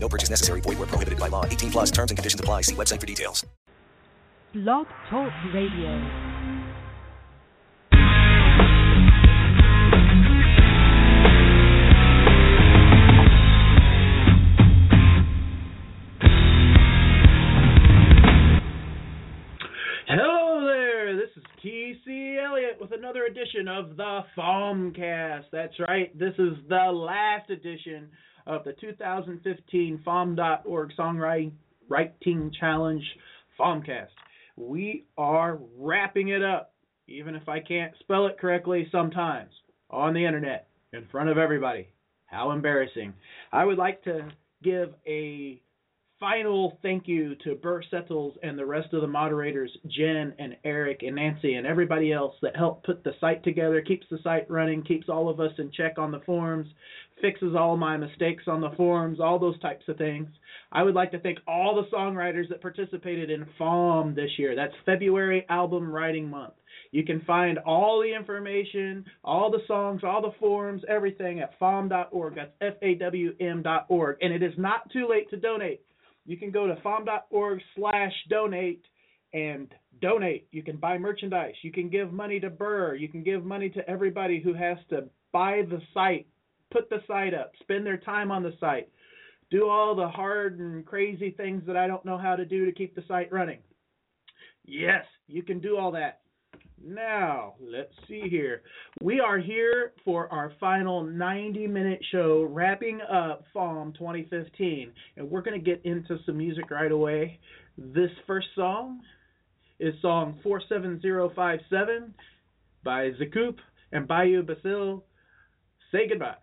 No purchase necessary. Void where prohibited by law. 18 plus terms and conditions apply. See website for details. Blog Talk Radio. Hello there, this is TC Elliott with another edition of the FAWMcast. That's right, this is the last edition of the 2015 FAWM.org Songwriting Writing Challenge FAWMcast. We are wrapping it up, even if I can't spell it correctly sometimes, on the internet, in front of everybody. How embarrassing. I would like to give a final thank you to Burr Settles and the rest of the moderators, Jen and Eric and Nancy and everybody else that helped put the site together, keeps the site running, keeps all of us in check on the forums, fixes all my mistakes on the forums, all those types of things. I would like to thank all the songwriters that participated in FAWM this year. That's February Album Writing Month. You can find all the information, all the songs, all the forums, everything at fawm.org. That's F A W M.org. And it is not too late to donate you can go to fawm.org slash donate and donate. You can buy merchandise. You can give money to Burr. You can give money to everybody who has to buy the site, put the site up, spend their time on the site, do all the hard and crazy things that I don't know how to do to keep the site running. Yes, you can do all that. Now, let's see here. We are here for our final 90 minute show wrapping up FAWM 2015, and we're going to get into some music right away. This first song is song 47057 by Zacoop and Bayou Basil. Say goodbye.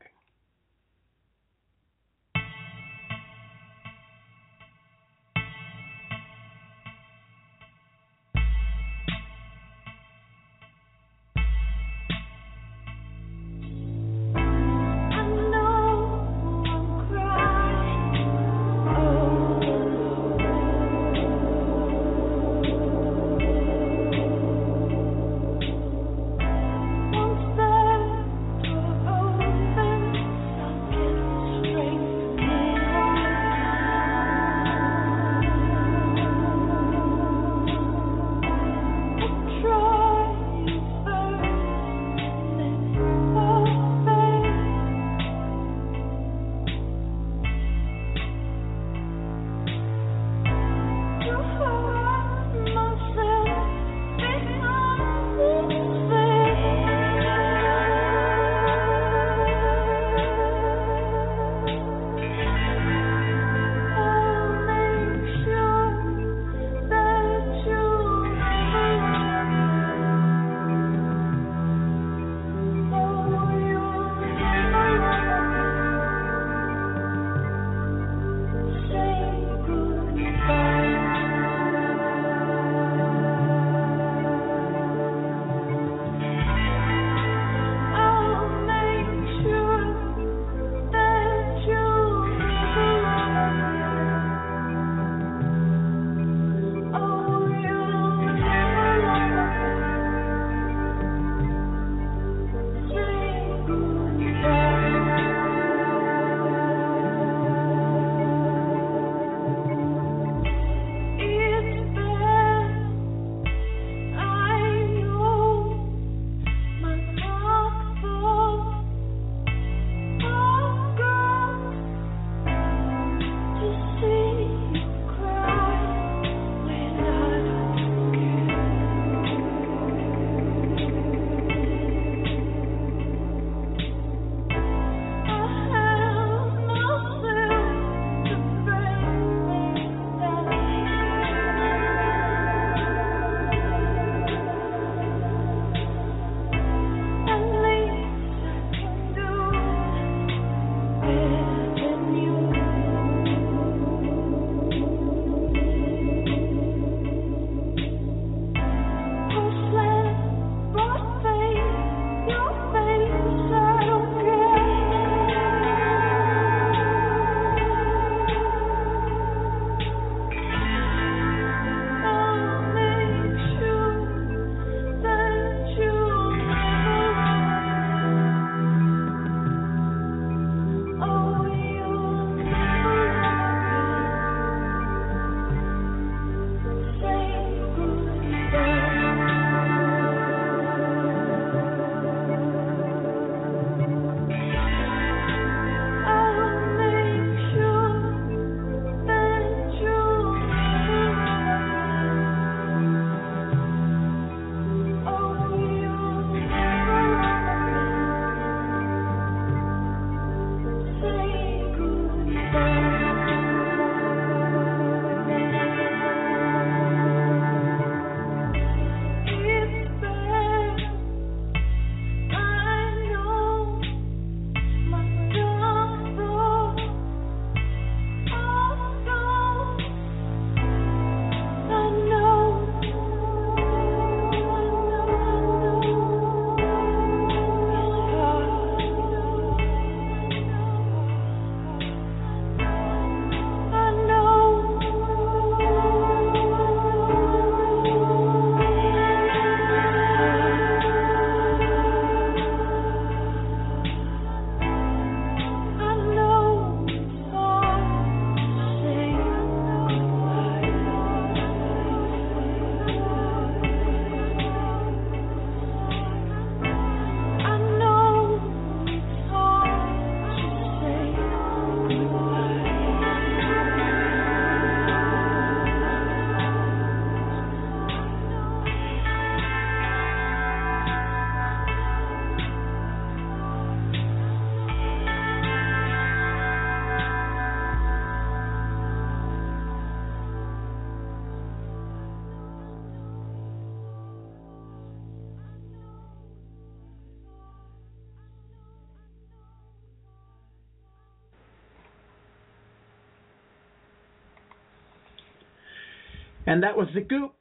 And that was the Goop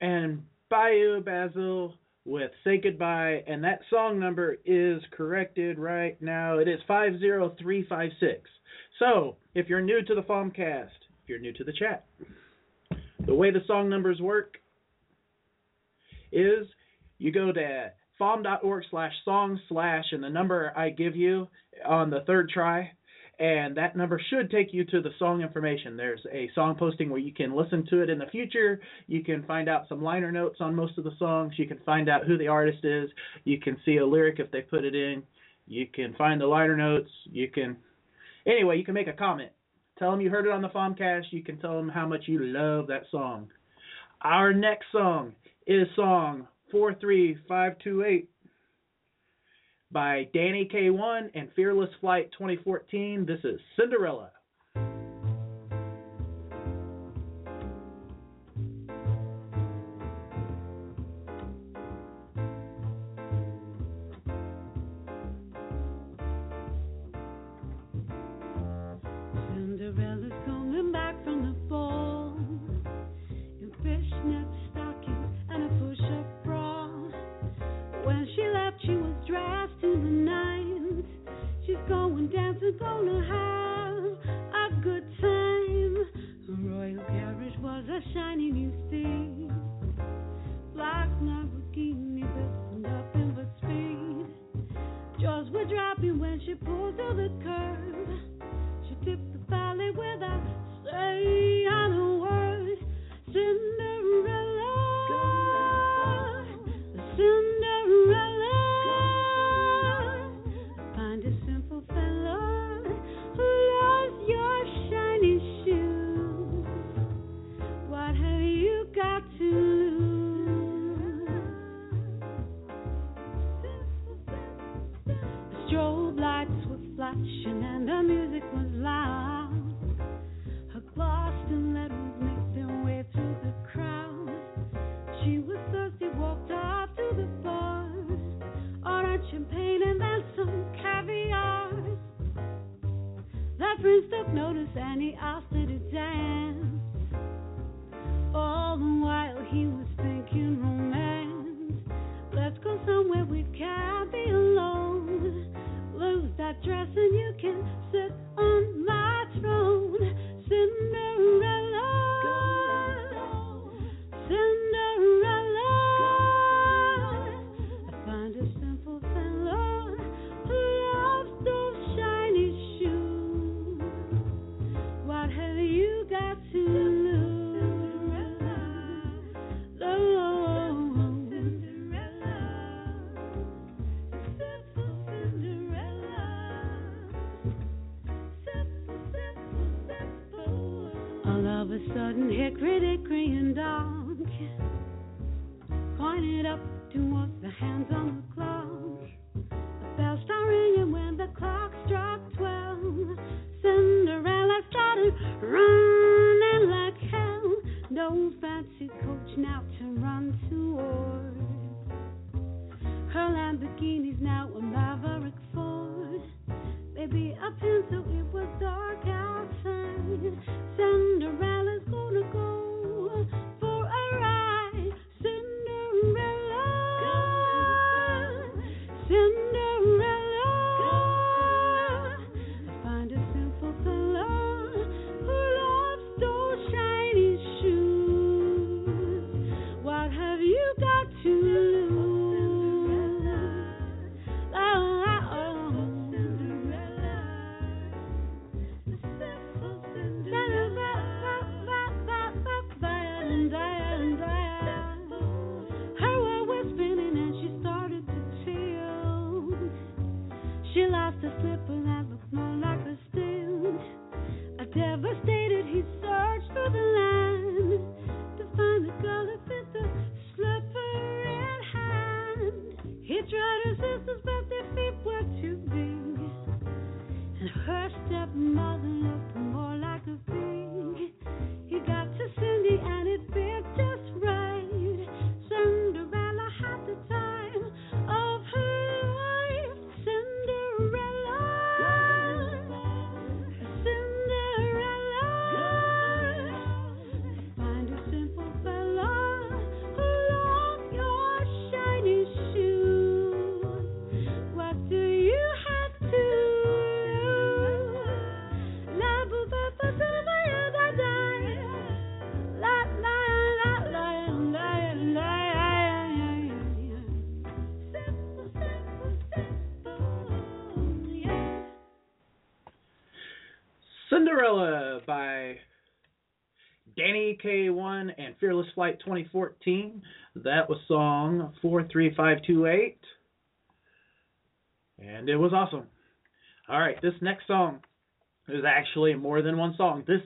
and Bayou Basil with Say Goodbye. And that song number is corrected right now. It is 50356. So, if you're new to the FAWMcast, if you're new to the chat, the way the song numbers work is you go to fawm.org slash song slash and the number I give you on the third try and that number should take you to the song information. There's a song posting where you can listen to it in the future. You can find out some liner notes on most of the songs. You can find out who the artist is. You can see a lyric if they put it in. You can find the liner notes. You can, anyway, you can make a comment. Tell them you heard it on the FAWMcast. You can tell them how much you love that song. Our next song is song 43528 by Danny K1 and Fearless Flight 2014. This is Cinderella. Cinderella's K1 and Fearless Flight 2014. That was song 43528. And it was awesome. All right, this next song is actually more than one song. This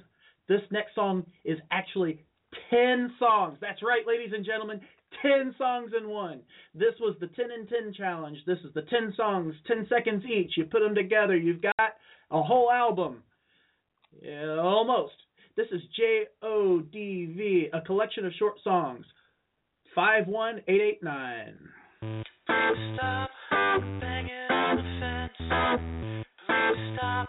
this next song is actually 10 songs. That's right, ladies and gentlemen, 10 songs in one. This was the 10 and 10 challenge. This is the 10 songs, 10 seconds each. You put them together, you've got a whole album. Yeah, almost. This is JODV, a collection of short songs. 51889. Stop banging on the fence. Stop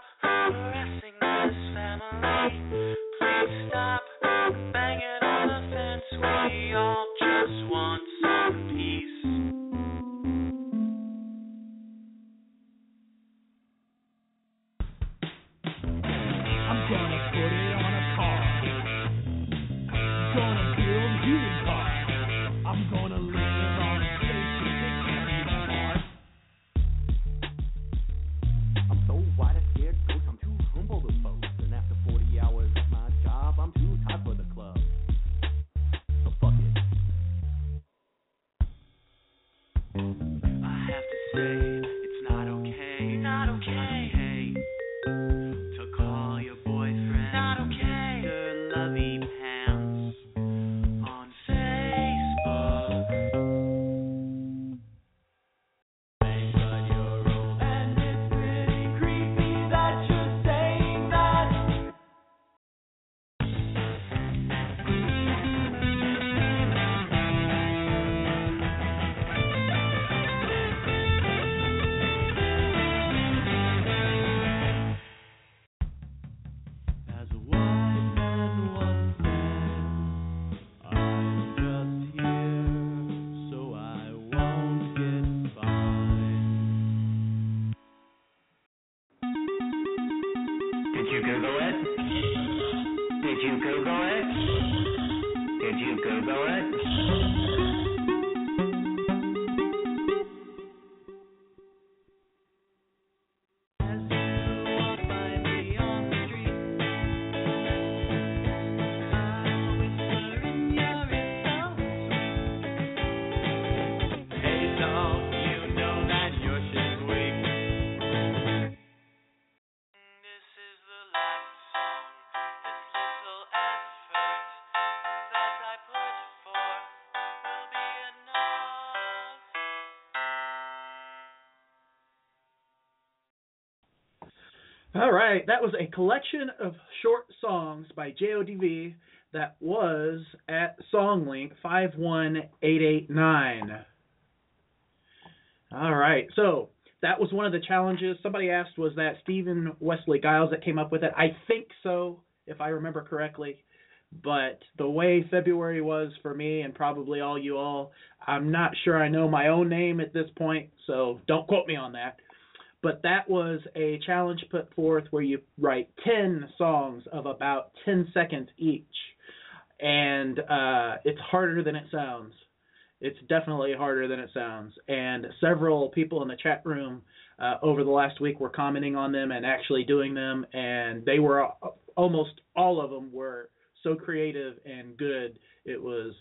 All right, that was a collection of short songs by JODV that was at Songlink 51889. All right, so that was one of the challenges. Somebody asked, was that Stephen Wesley Giles that came up with it? I think so, if I remember correctly. But the way February was for me and probably all you all, I'm not sure I know my own name at this point, so don't quote me on that but that was a challenge put forth where you write 10 songs of about 10 seconds each. And uh, it's harder than it sounds. It's definitely harder than it sounds. And several people in the chat room uh, over the last week were commenting on them and actually doing them. And they were almost all of them were so creative and good. It was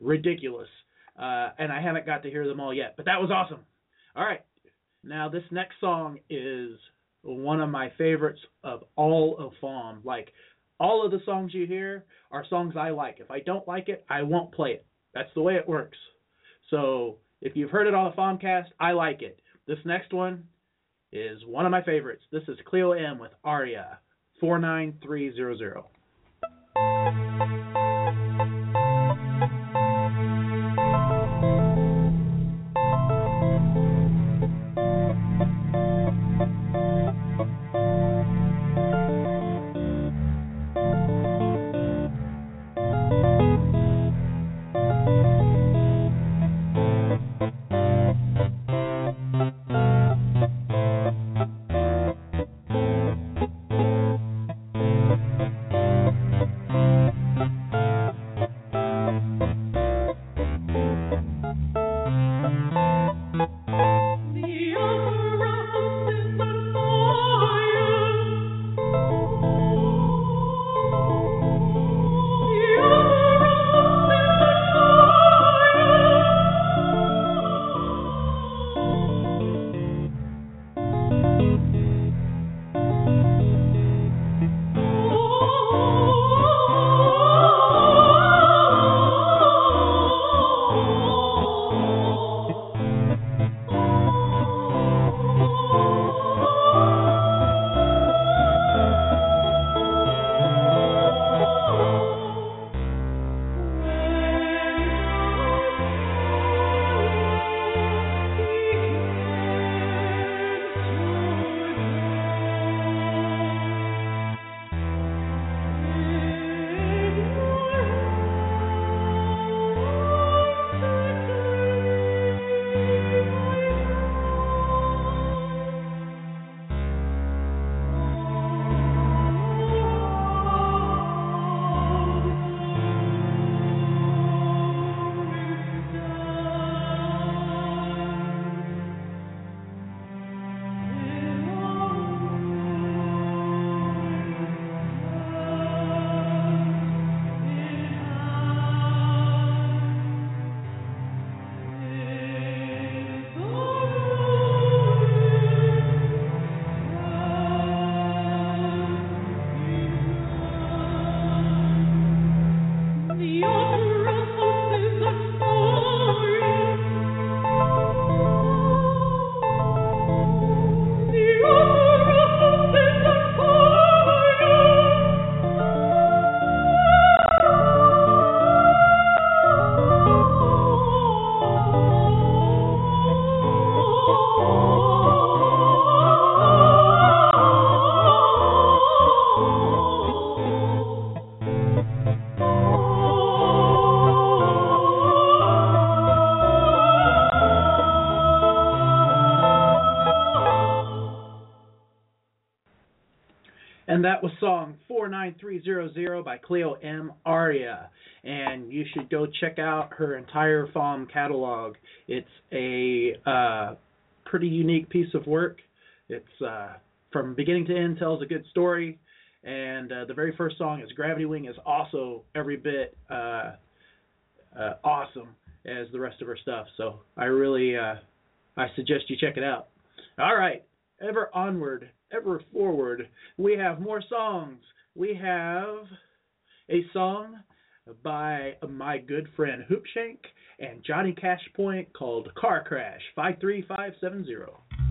ridiculous. Uh, and I haven't got to hear them all yet, but that was awesome. All right, now, this next song is one of my favorites of all of FAWM. Like, all of the songs you hear are songs I like. If I don't like it, I won't play it. That's the way it works. So, if you've heard it on the FAWMcast, I like it. This next one is one of my favorites. This is Cleo M with Aria, 49300. And that was song 49300 by Cleo M. Aria. And you should go check out her entire FAWM catalog. It's a uh, pretty unique piece of work. It's uh, from beginning to end tells a good story. And uh, the very first song is Gravity Wing is also every bit uh, uh, awesome as the rest of her stuff. So I really uh, I suggest you check it out. All right, ever onward, ever forward. We have more songs. We have a song by my good friend Hoopshank and Johnny Cashpoint called Car Crash 53570.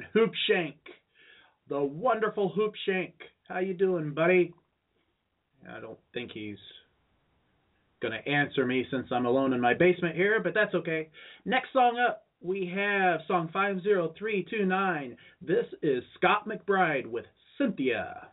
And Hoopshank. The wonderful Hoopshank. How you doing, buddy? I don't think he's going to answer me since I'm alone in my basement here, but that's okay. Next song up, we have song 50329. This is Scott McBride with Cynthia.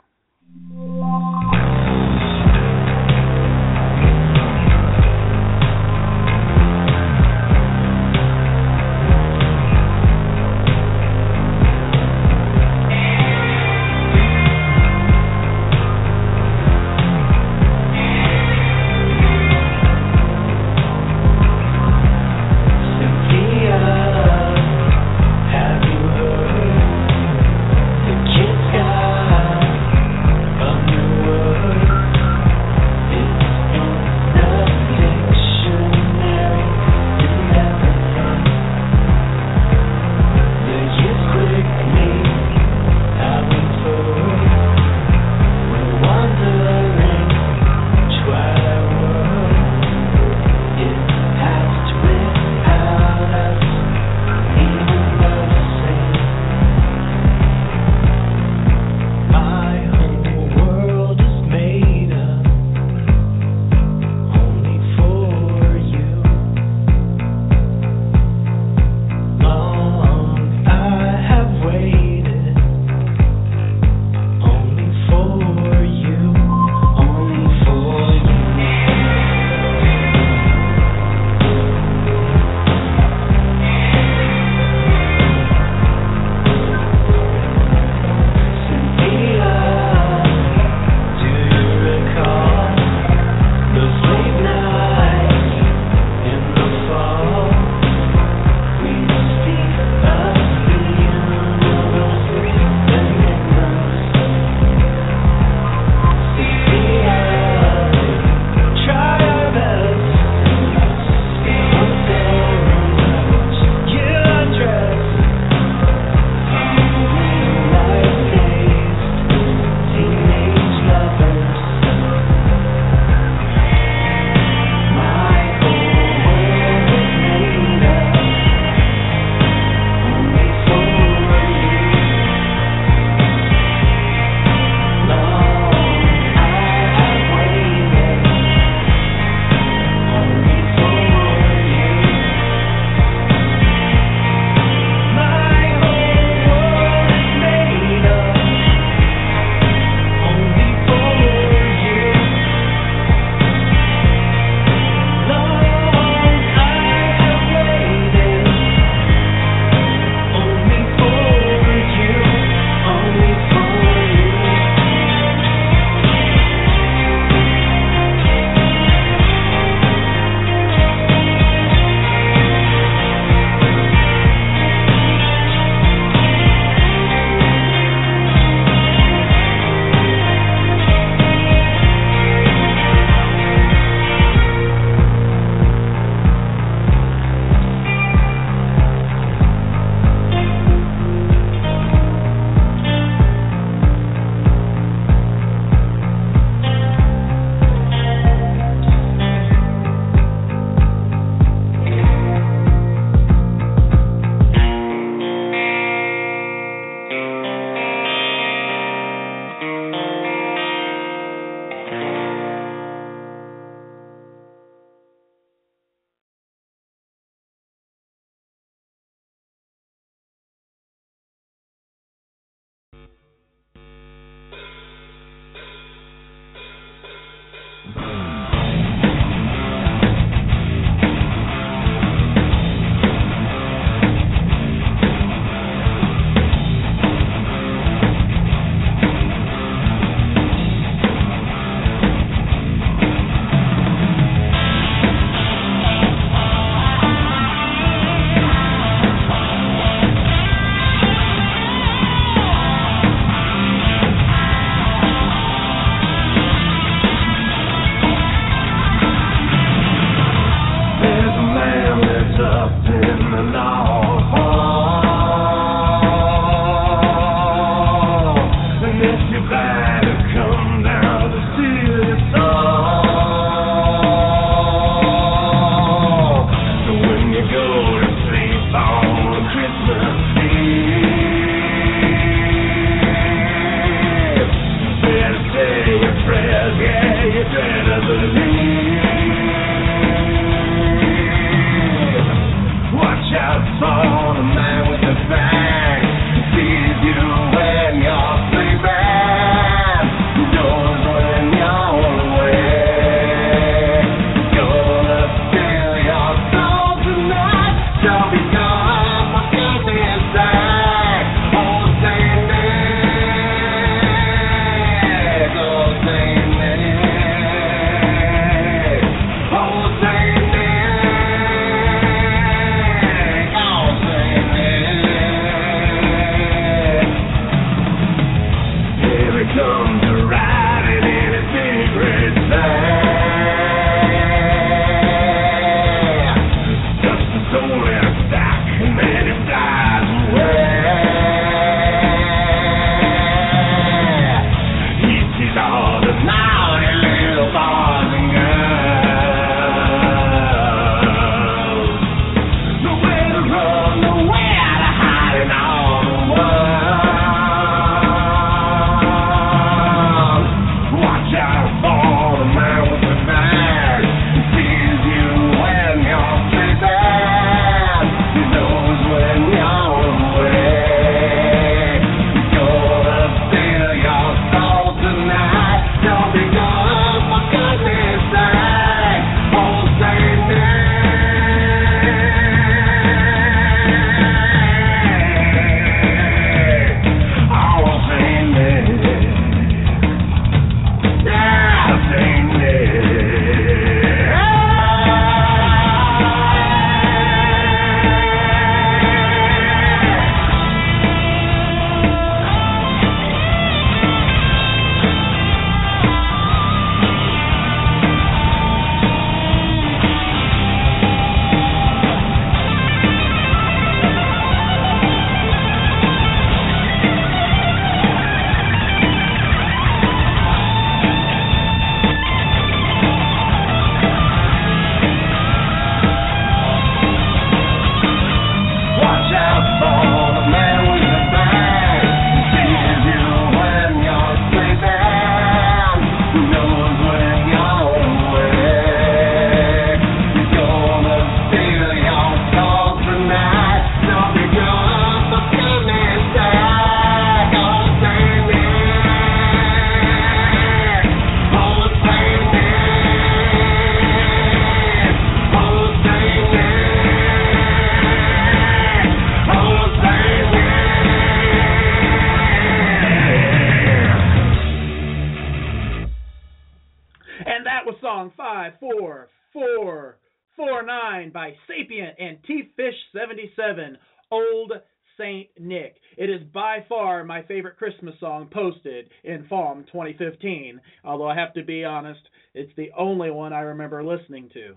9 by Sapient and T Fish 77, Old Saint Nick. It is by far my favorite Christmas song posted in FAWM 2015, although I have to be honest, it's the only one I remember listening to.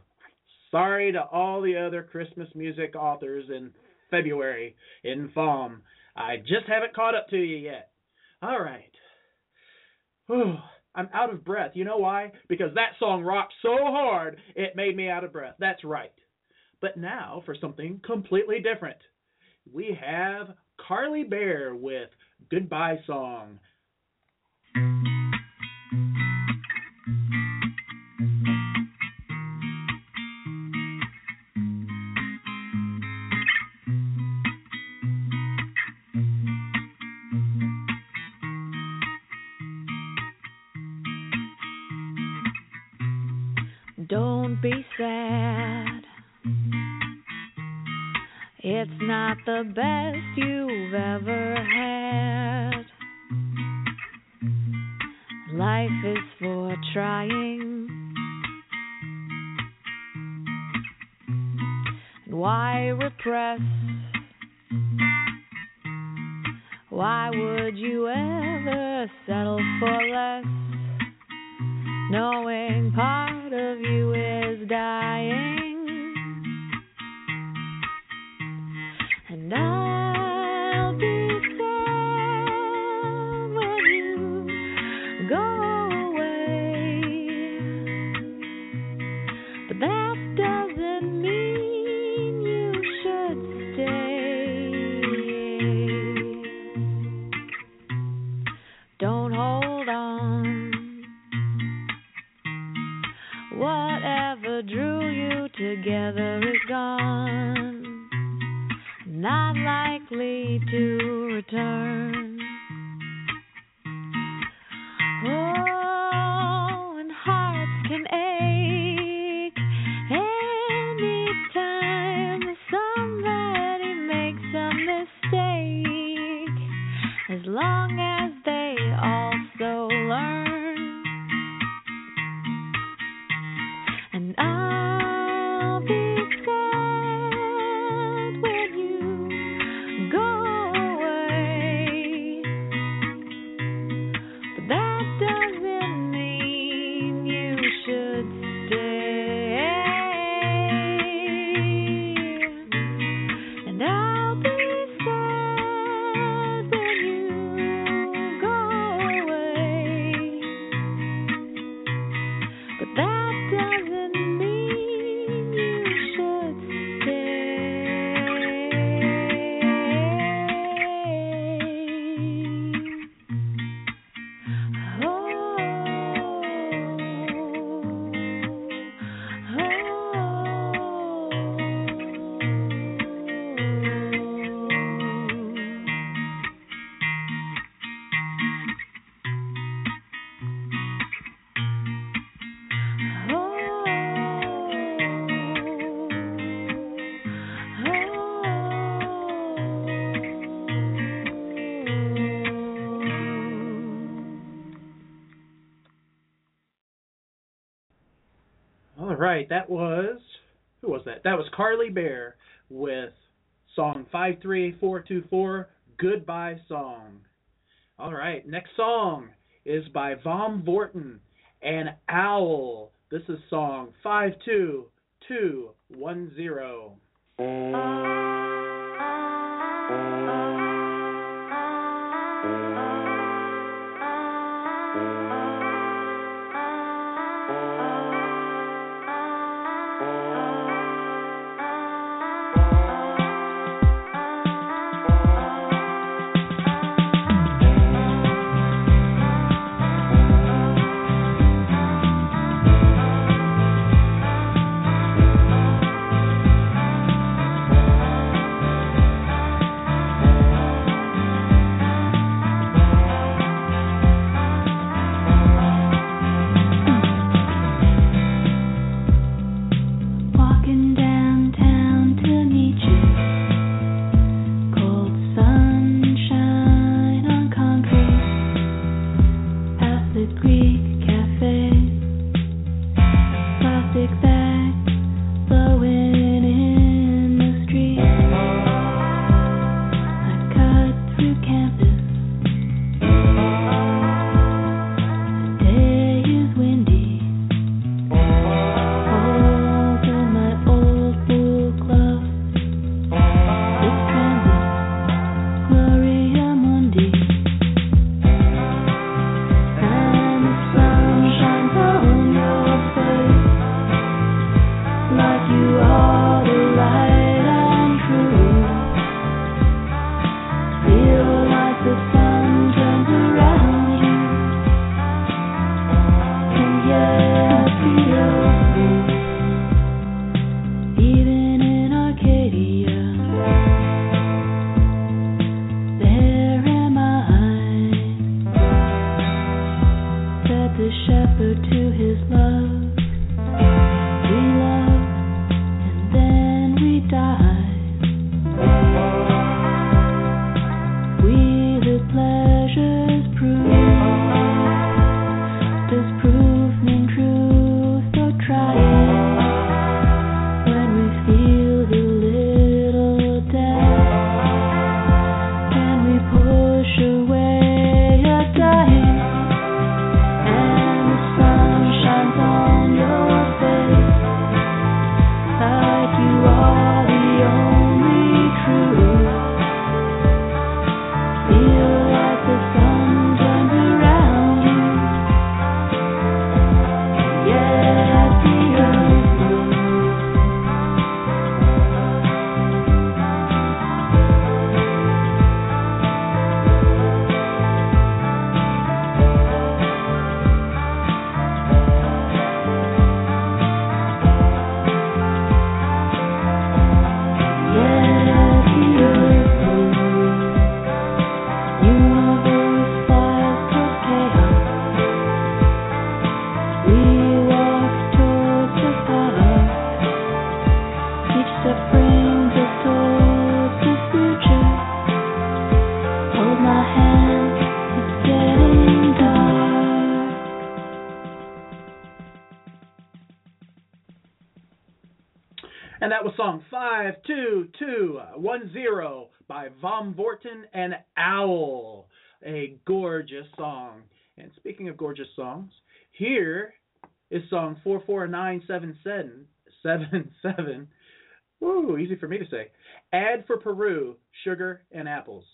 Sorry to all the other Christmas music authors in February in FAWM. I just haven't caught up to you yet. All right. Whew. I'm out of breath. You know why? Because that song rocked so hard, it made me out of breath. That's right. But now for something completely different. We have Carly Bear with Goodbye Song. Rebecca. that was who was that? That was Carly Bear with song 53424 Goodbye Song. All right, next song is by Vom Vorton, and Owl. This is song 52210. Gorgeous song. And speaking of gorgeous songs, here is song 44977. Seven, seven. Woo, easy for me to say. Ad for Peru, sugar and apples.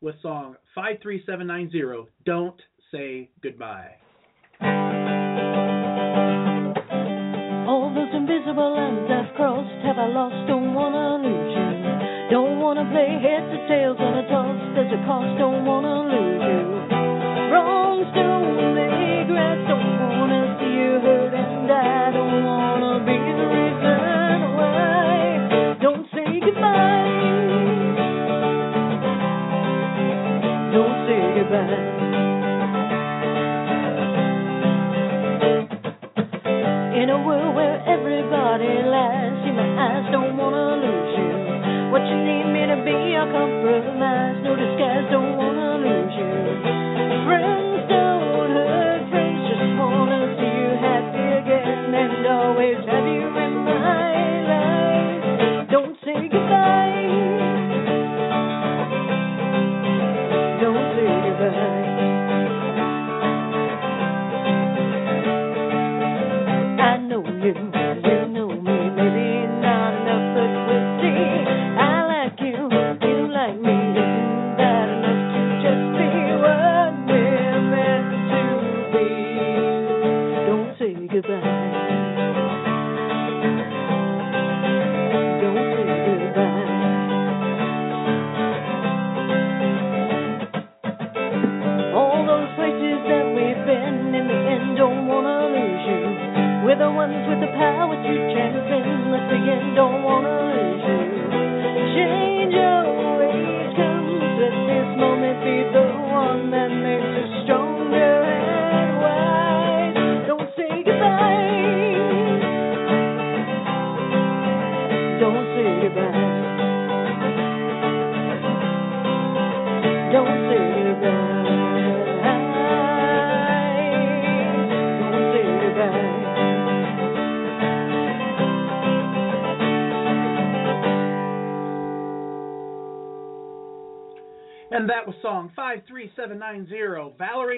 With song 53790, Don't Say Goodbye. All those invisible lines I've crossed have I lost? Don't wanna lose you. Don't wanna play heads or tails on a toss. There's a cost. Don't wanna lose you. Wrongs don't right. Don't wanna see you hurt Don't say goodbye. In a world where everybody lies, see my eyes don't wanna lose you. What you need me to be, I'll compromise. No disguise, don't wanna lose you. Friends don't hurt, friends just wanna see you happy again and always have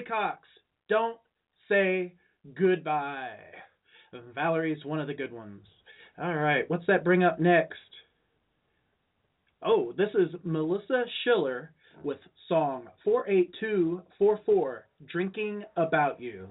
Cox. Don't say goodbye. Valerie's one of the good ones. All right, what's that bring up next? Oh, this is Melissa Schiller with song 48244, Drinking About You.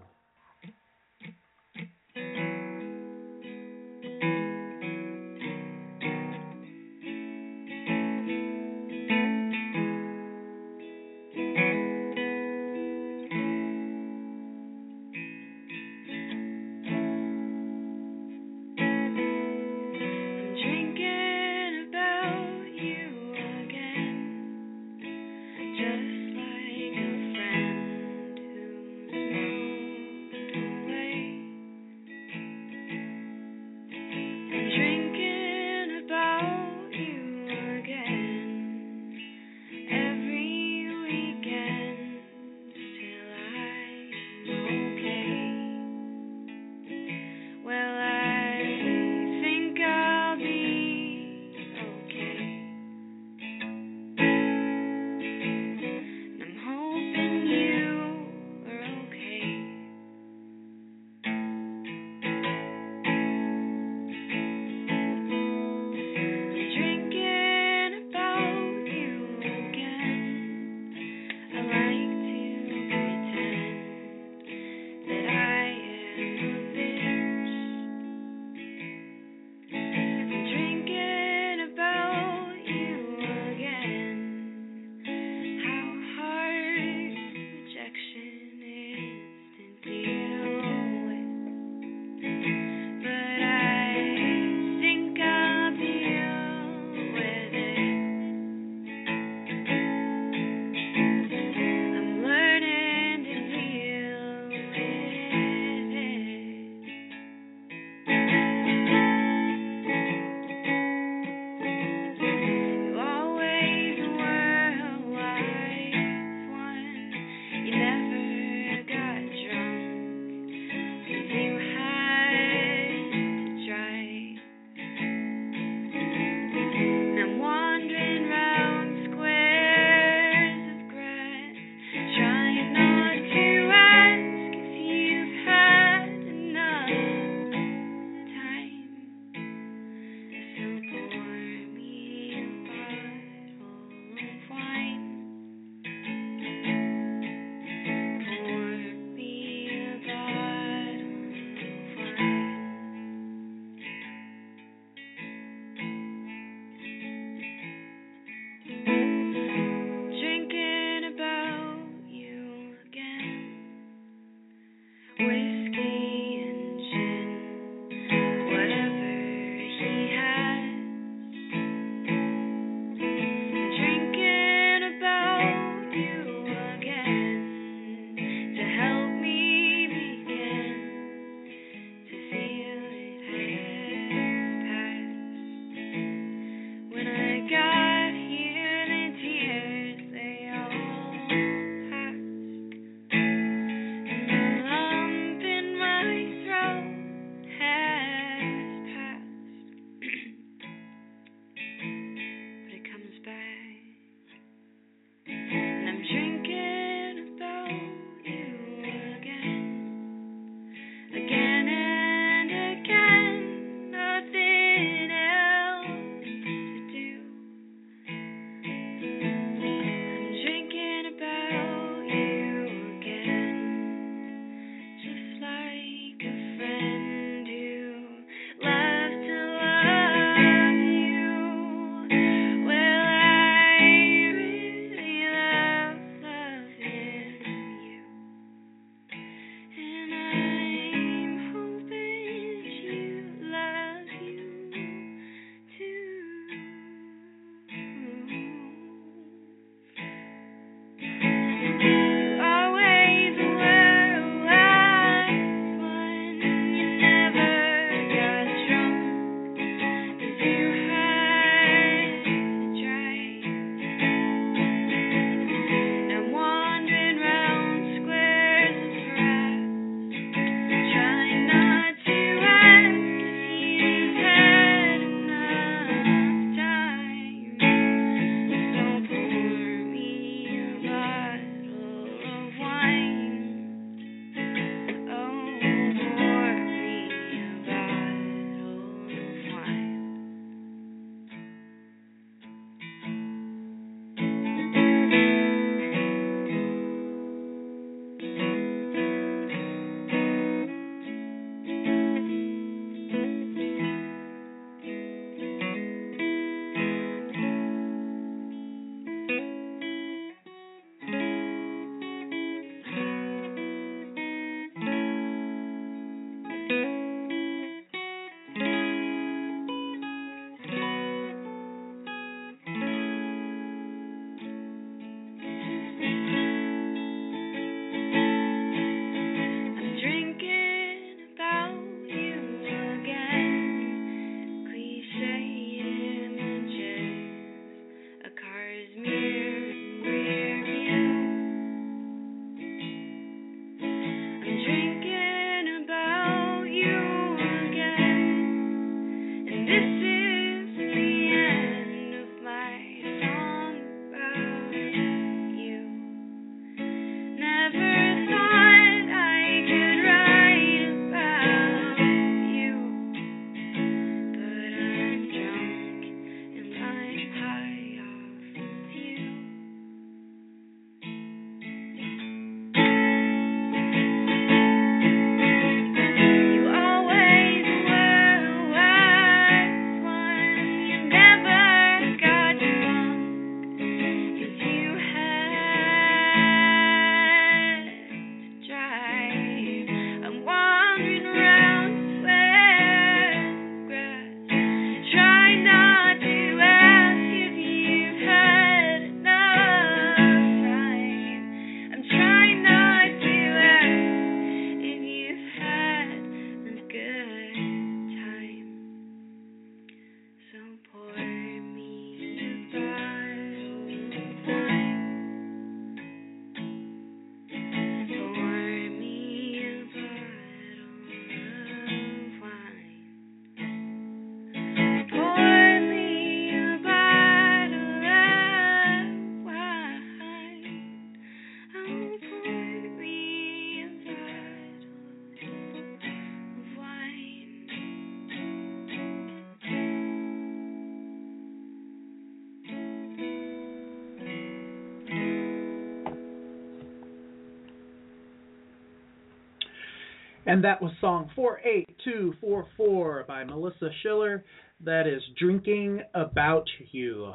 And that was song 48244 by Melissa Schiller. That is Drinking About You.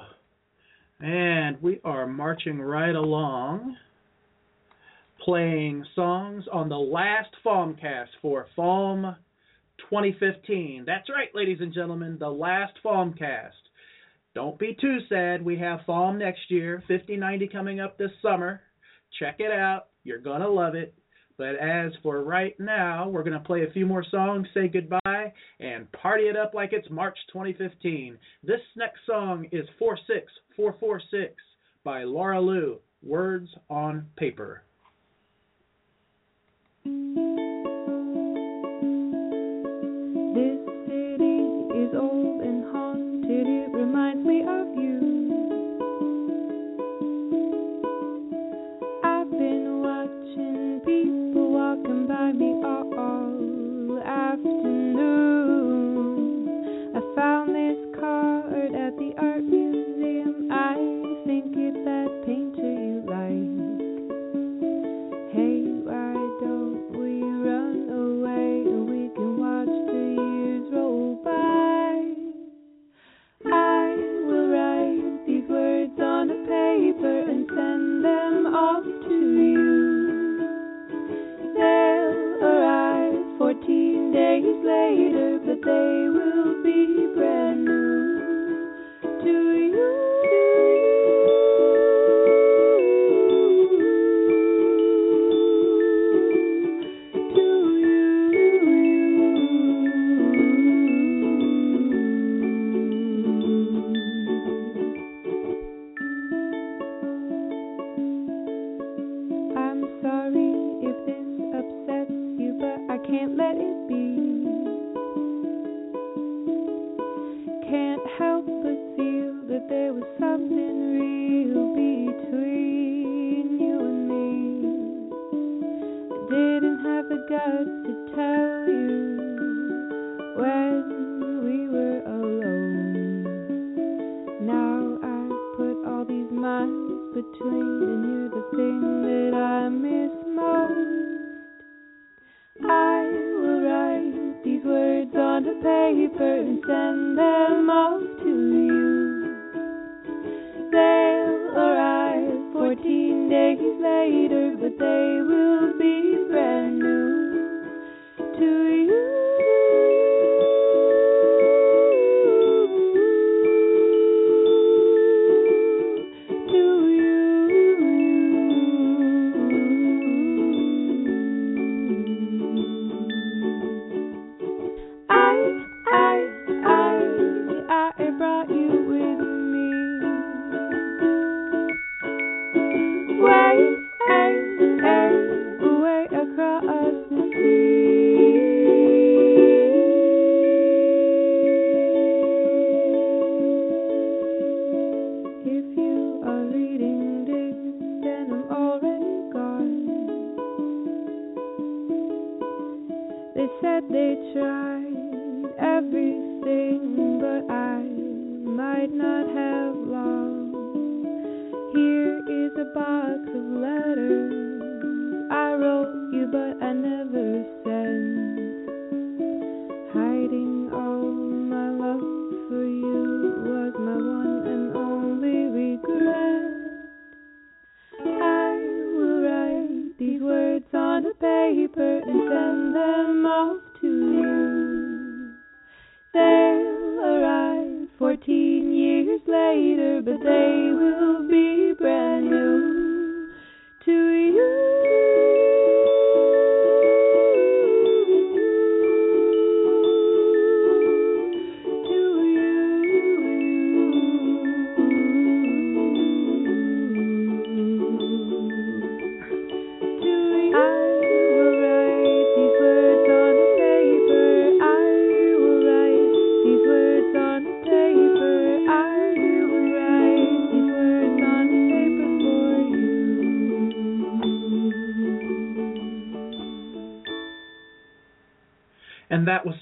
And we are marching right along, playing songs on the last FAWMcast for FAWM 2015. That's right, ladies and gentlemen, the last FAWMcast. Don't be too sad. We have FAWM next year, 5090 coming up this summer. Check it out. You're going to love it. But as for right now, we're going to play a few more songs, say goodbye, and party it up like it's March 2015. This next song is 46446 by Laura Lou, Words on Paper.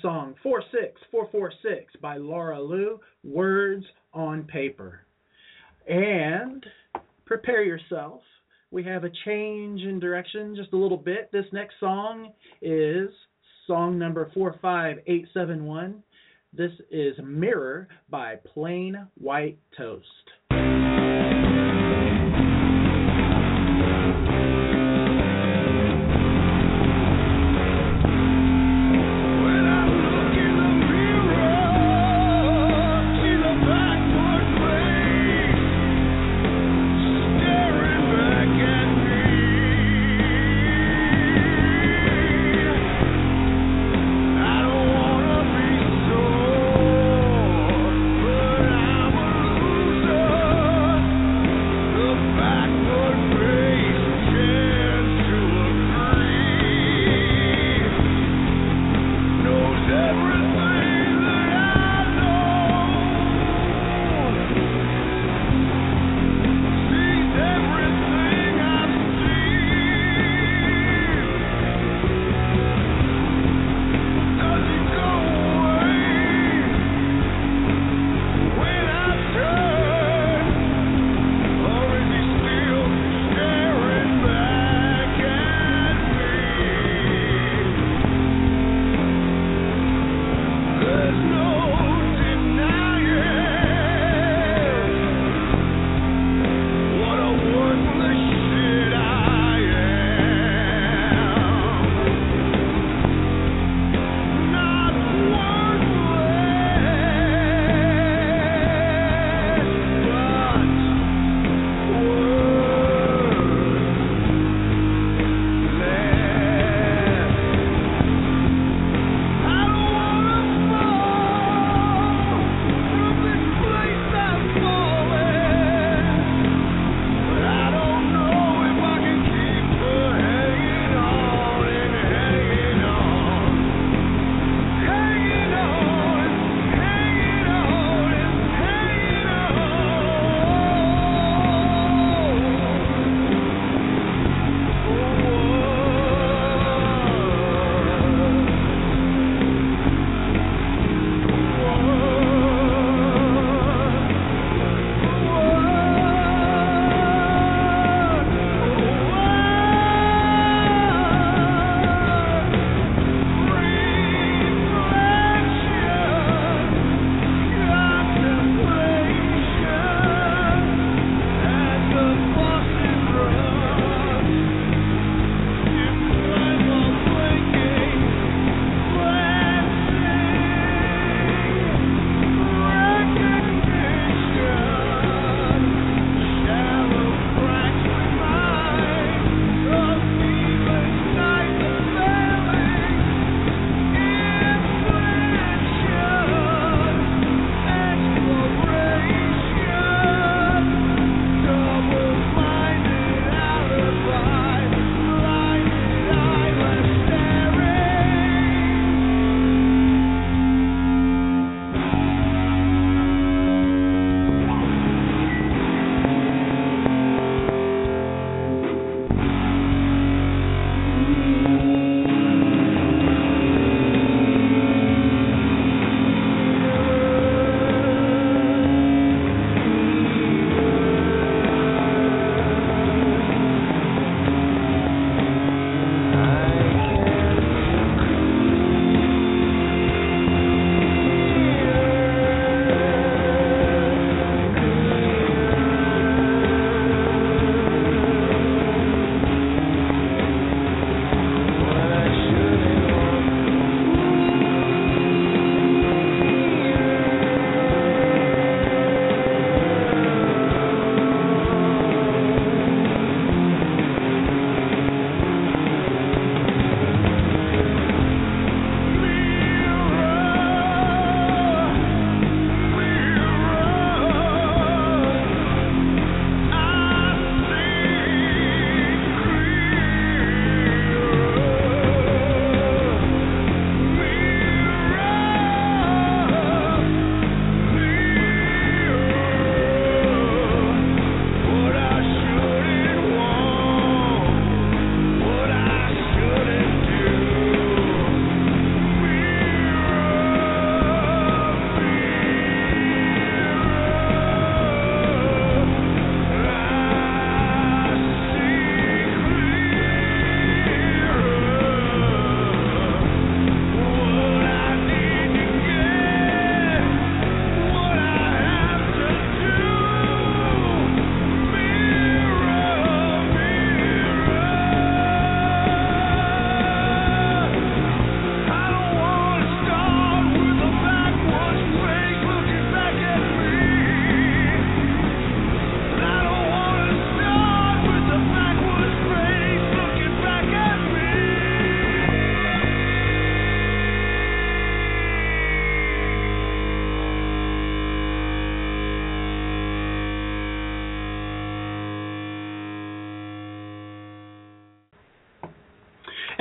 Song 46446 by Laura Lou, Words on Paper. And prepare yourself. We have a change in direction just a little bit. This next song is song number 45871. This is Mirror by Plain White Toast.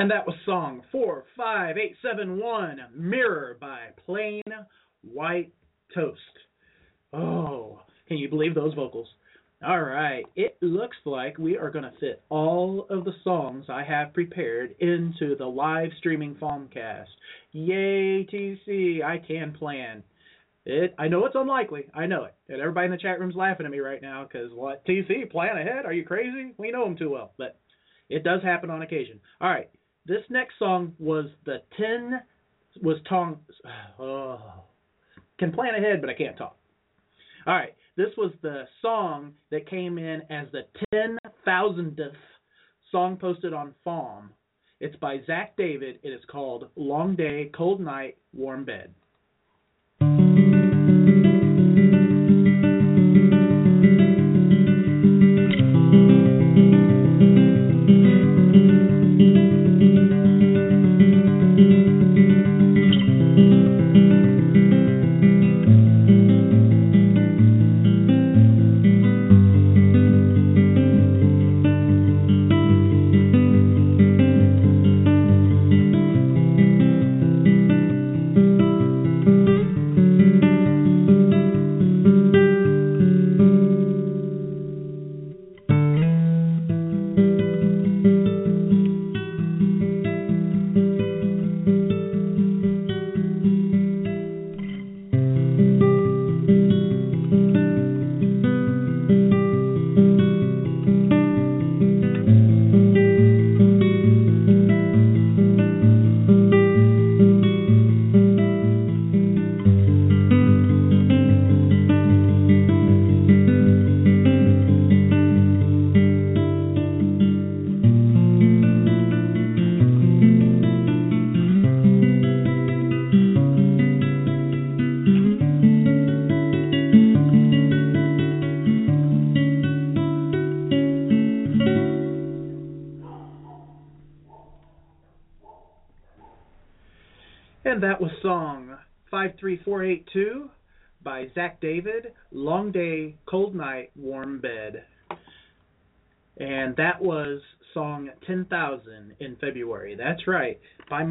And that was song 45871, Mirror by Plain White Toast. Oh, can you believe those vocals? All right, it looks like we are going to fit all of the songs I have prepared into the live streaming FAWMcast. Yay, TC, I can plan. It, I know it's unlikely. I know it. And everybody in the chat room's laughing at me right now because what? TC, plan ahead? Are you crazy? We know him too well. But it does happen on occasion. All right. This next song was the 10 was Tong oh, can plan ahead but I can't talk. All right. This was the song that came in as the 10,000th song posted on FAWM. It's by Zach David. It is called Long Day, Cold Night, Warm Bed.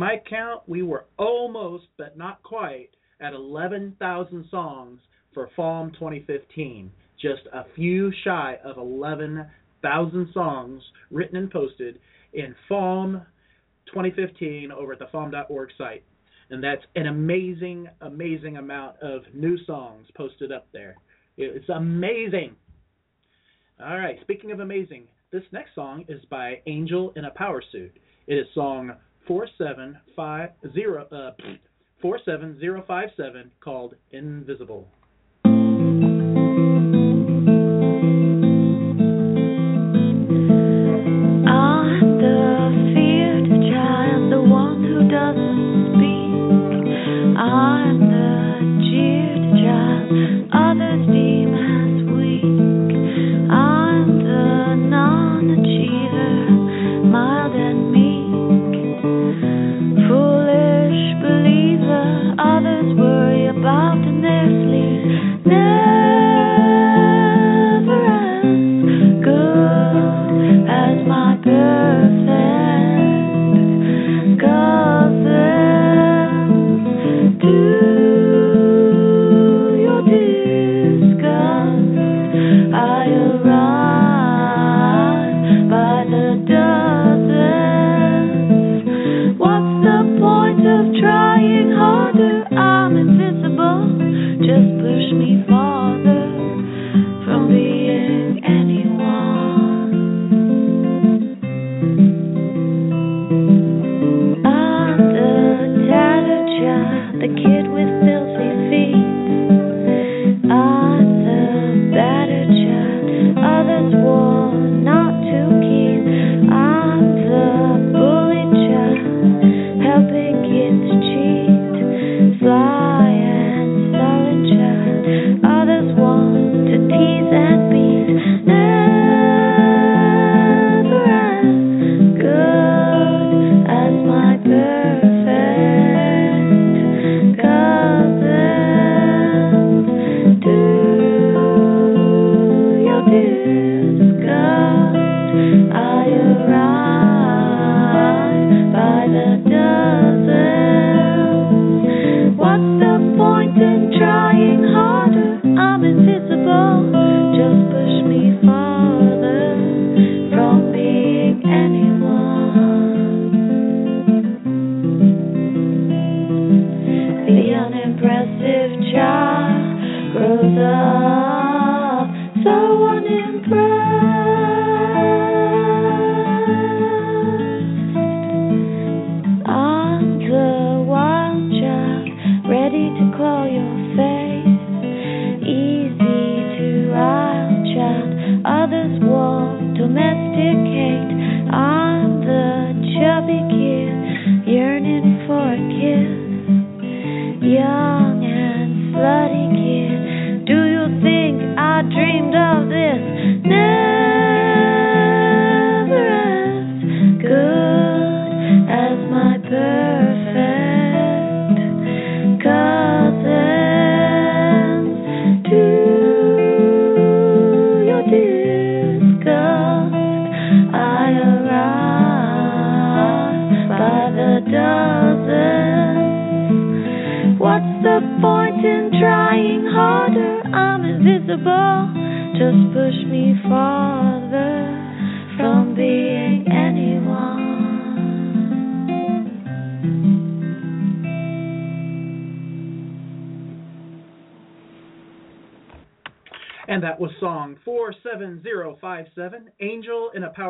My count, we were almost, but not quite, at 11,000 songs for FAWM 2015. Just a few shy of 11,000 songs written and posted in FAWM 2015 over at the FAWM.org site. And that's an amazing, amazing amount of new songs posted up there. It's amazing. All right, speaking of amazing, this next song is by Angel in a Power Suit. It is song 47050, uh, 47057 called Invisible.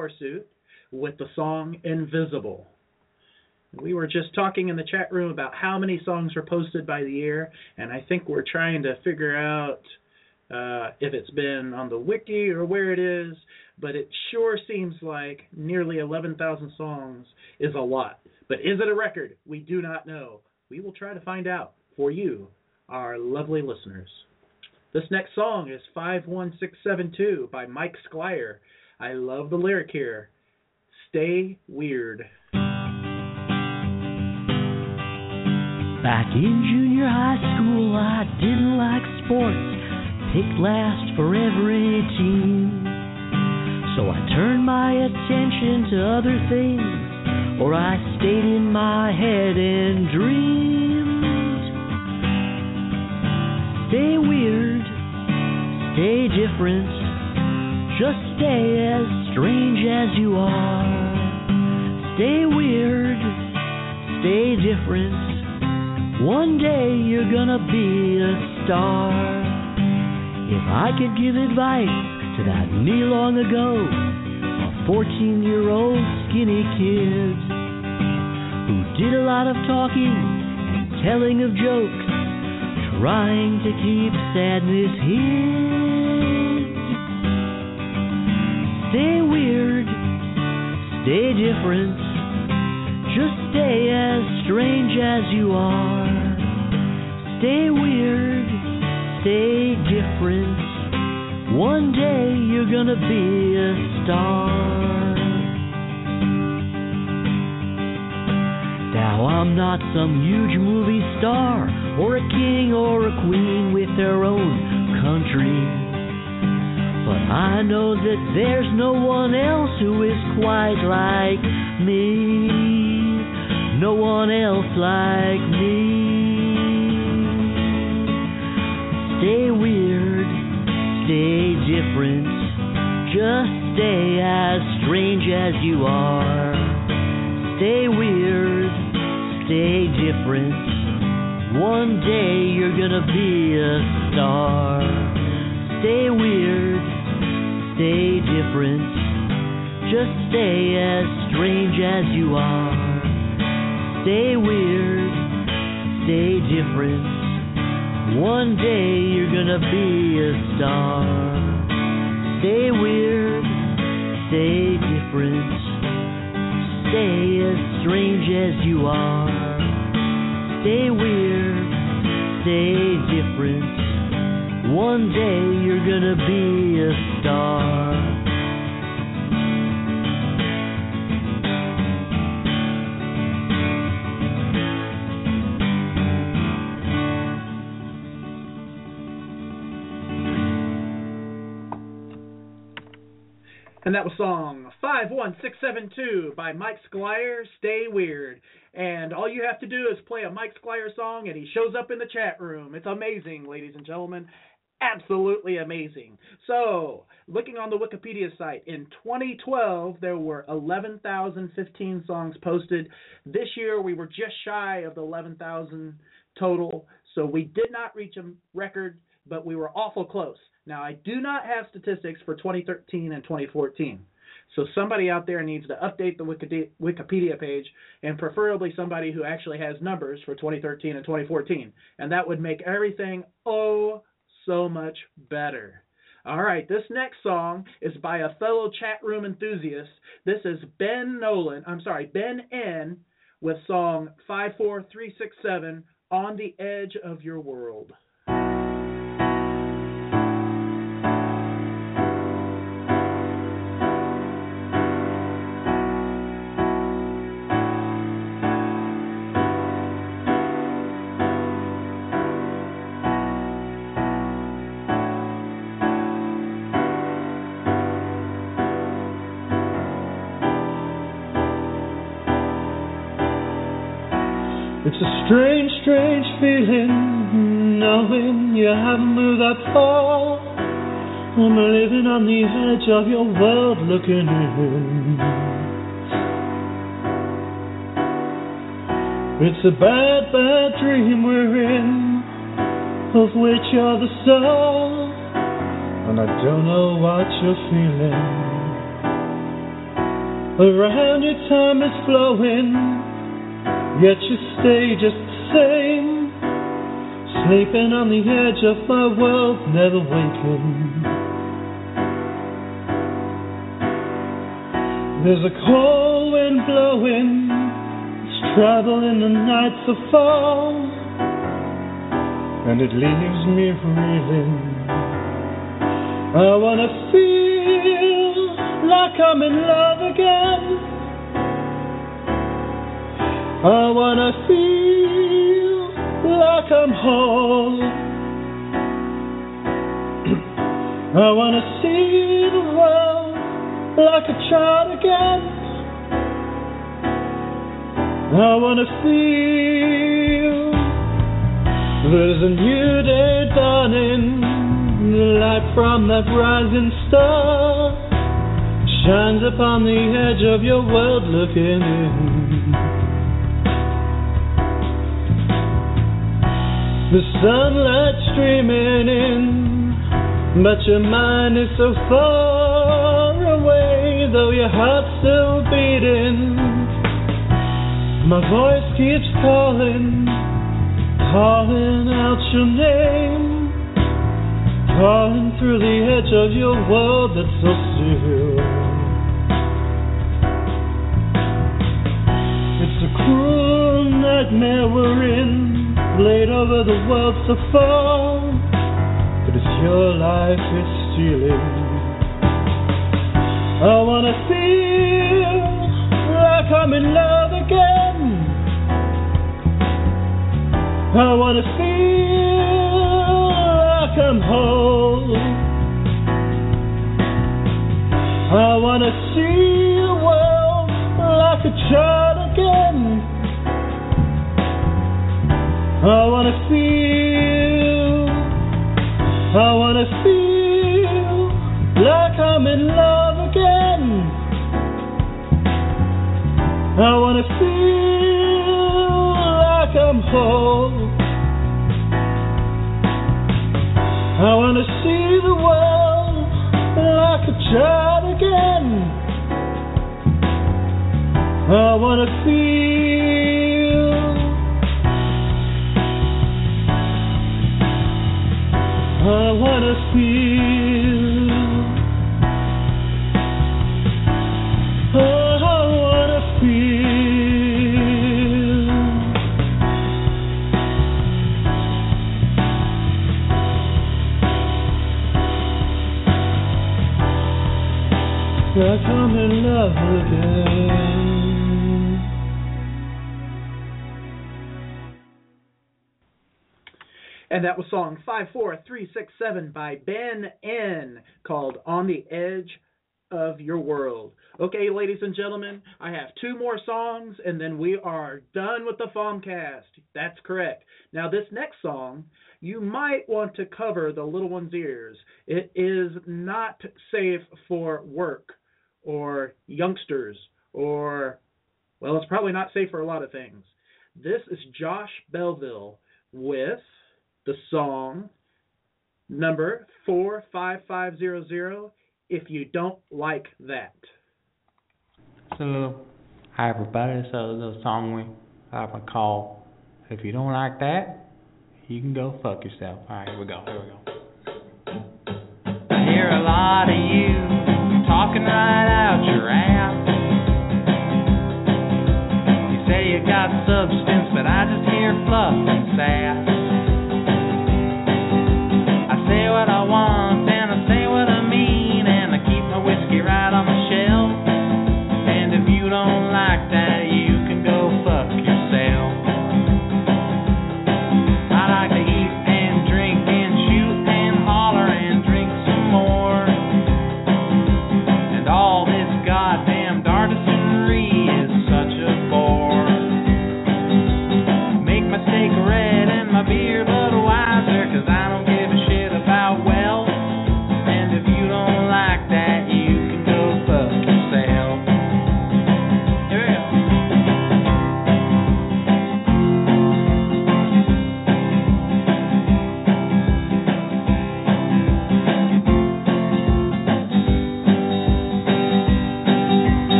Power Suit, with the song Invisible. We were just talking in the chat room about how many songs are posted by the year, and I think we're trying to figure out uh, if it's been on the wiki or where it is, but it sure seems like nearly 11,000 songs is a lot. But is it a record? We do not know. We will try to find out for you, our lovely listeners. This next song is 51672 by Mike Squire. I love the lyric here. Stay weird. Back in junior high school, I didn't like sports, picked last for every team. So I turned my attention to other things, or I stayed in my head and dreamed. Stay weird, stay different, just stay as strange as you are. Stay weird, stay different. One day you're gonna be a star. If I could give advice to that me long ago, a 14 year old skinny kid who did a lot of talking and telling of jokes, trying to keep sadness hid. Stay weird, stay different, just stay as strange as you are. Stay weird, stay different. One day you're gonna be a star. Now I'm not some huge movie star or a king or a queen with their own country. But I know that there's no one else who is quite like me. No one else like me. Stay weird, stay different. Just stay as strange as you are. Stay weird, stay different. One day you're gonna be a star. Stay weird, stay different. Just stay as strange as you are. Stay weird, stay different. One day you're gonna be a star. Stay weird, stay different. Stay as strange as you are. Stay weird, stay different. One day you're gonna be a star. And that was song 51672 by Mike Squire, Stay Weird. And all you have to do is play a Mike Squire song and he shows up in the chat room. It's amazing, ladies and gentlemen. Absolutely amazing. So, looking on the Wikipedia site, in 2012 there were 11,015 songs posted. This year we were just shy of the 11,000 total, so we did not reach a record, but we were awful close. Now, I do not have statistics for 2013 and 2014. So somebody out there needs to update the Wikipedia page, and preferably somebody who actually has numbers for 2013 and 2014, and that would make everything oh so much better. All right, this next song is by a fellow chat room enthusiast. This is Ben Nolan. I'm sorry, Ben N. with song 54367 On the Edge of Your World. It's a strange, strange feeling knowing you haven't moved that far. I'm living on the edge of your world looking in. It's a bad, bad dream we're in, of which you're the star. And I don't know what you're feeling. Around your time is flowing. Yet you stay just the same, sleeping on the edge of my world, never waking. There's a cold wind blowing, it's traveling the nights so far, and it leaves me reeling. I wanna feel like I'm in love again. I wanna feel like I'm whole. I wanna see the world like a child again. I wanna feel there's a new day dawning. The light from that rising star shines upon the edge of your world looking in. The sunlight streaming in, but your mind is so far away, though your heart's still beating. My voice keeps calling, calling out your name, calling through the edge of your world that's so still. It's a cruel nightmare we're in laid over the world so far, but it's your life it's stealing. I wanna feel like I'm in love again. I wanna feel like I'm whole. I wanna see the world like a child again. I wanna feel, I wanna feel like I'm in love again. I wanna feel like I'm whole. I wanna see the world like a child again. I wanna feel. And that was song 54367 by Ben N called On the Edge of Your World. Okay, ladies and gentlemen, I have two more songs and then we are done with the FAWMcast. That's correct. Now, this next song, you might want to cover the little one's ears. It is not safe for work or youngsters or, well, it's probably not safe for a lot of things. This is Josh Belleville with the song number 45500 if you don't like that. So, hi everybody, so the song we have a call. If you don't like that, you can go fuck yourself. Alright, here we go, here we go. I hear a lot of you talking right out your ass. You say you got substance, but I just hear fluff and sass.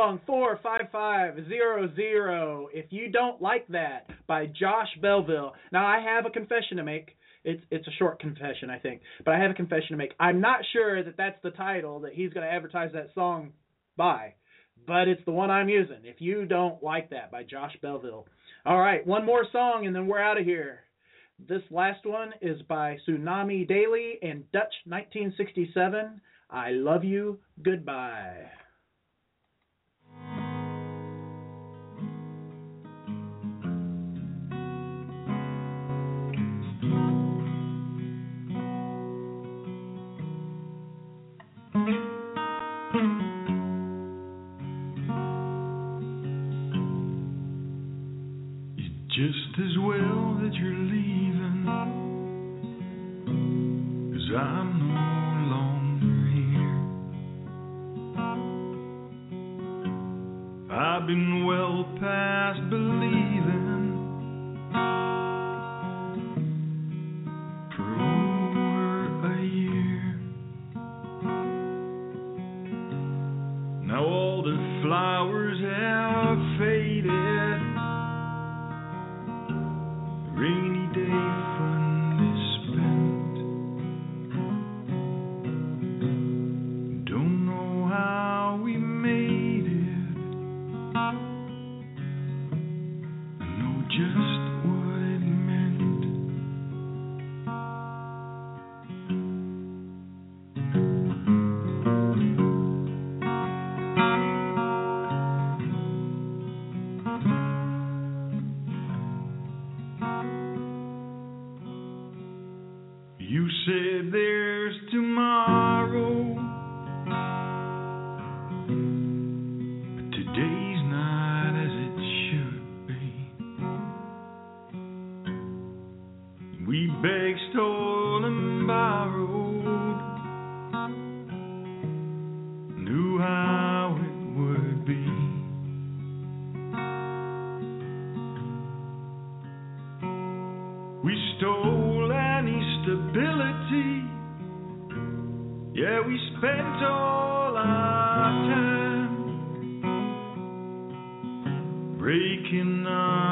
Song 45500. If you don't like that by Josh Belville. Now I have a confession to make. It's it's a short confession, I think, but I have a confession to make. I'm not sure that that's the title that he's going to advertise that song by, but it's the one I'm using. If you don't like that by Josh Belville. All right, one more song and then we're out of here. This last one is by Tsunami Daily and Dutch 1967. I love you. Goodbye. We stole any stability. Yeah, we spent all our time breaking our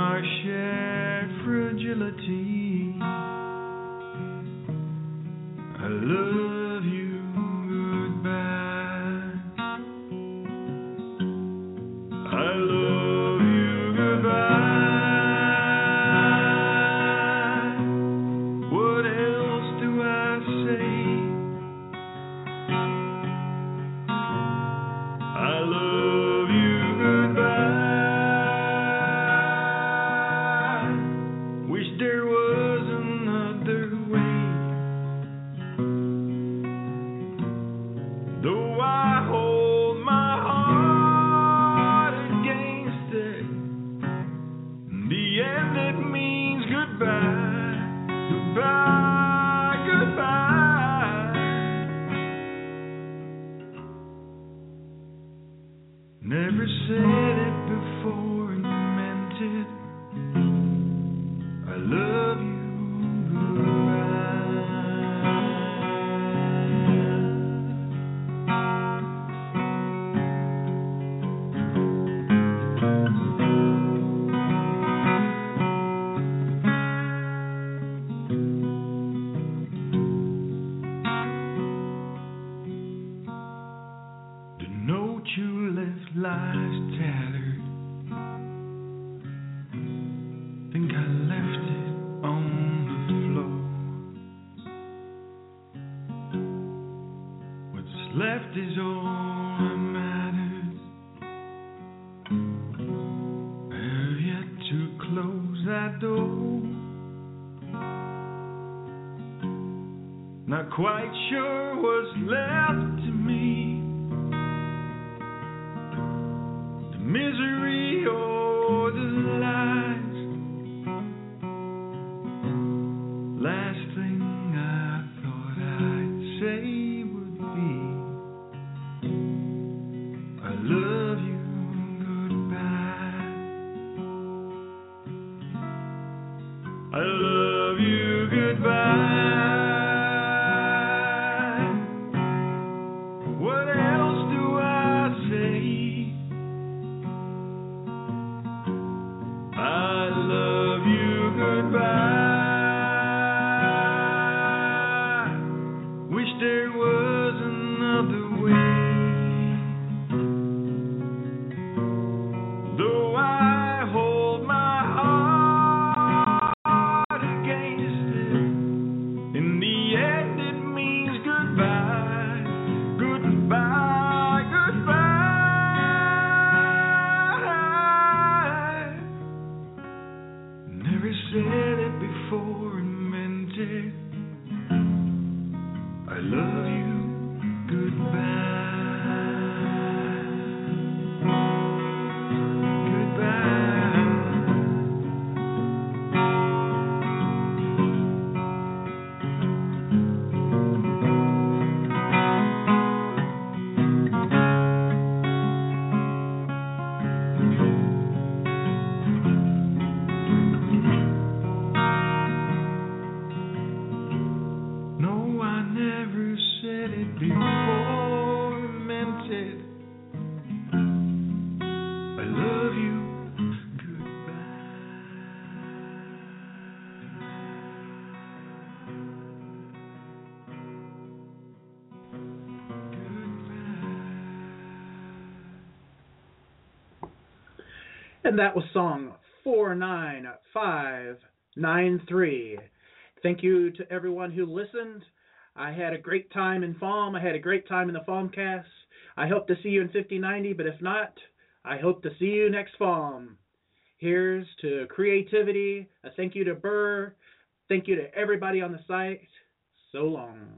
And that was song 49593. Thank you to everyone who listened. I had a great time in FAWM. I had a great time in the FAWMcast. I hope to see you in 5090, but if not, I hope to see you next FAWM. Here's to creativity. A thank you to Burr. Thank you to everybody on the site. So long.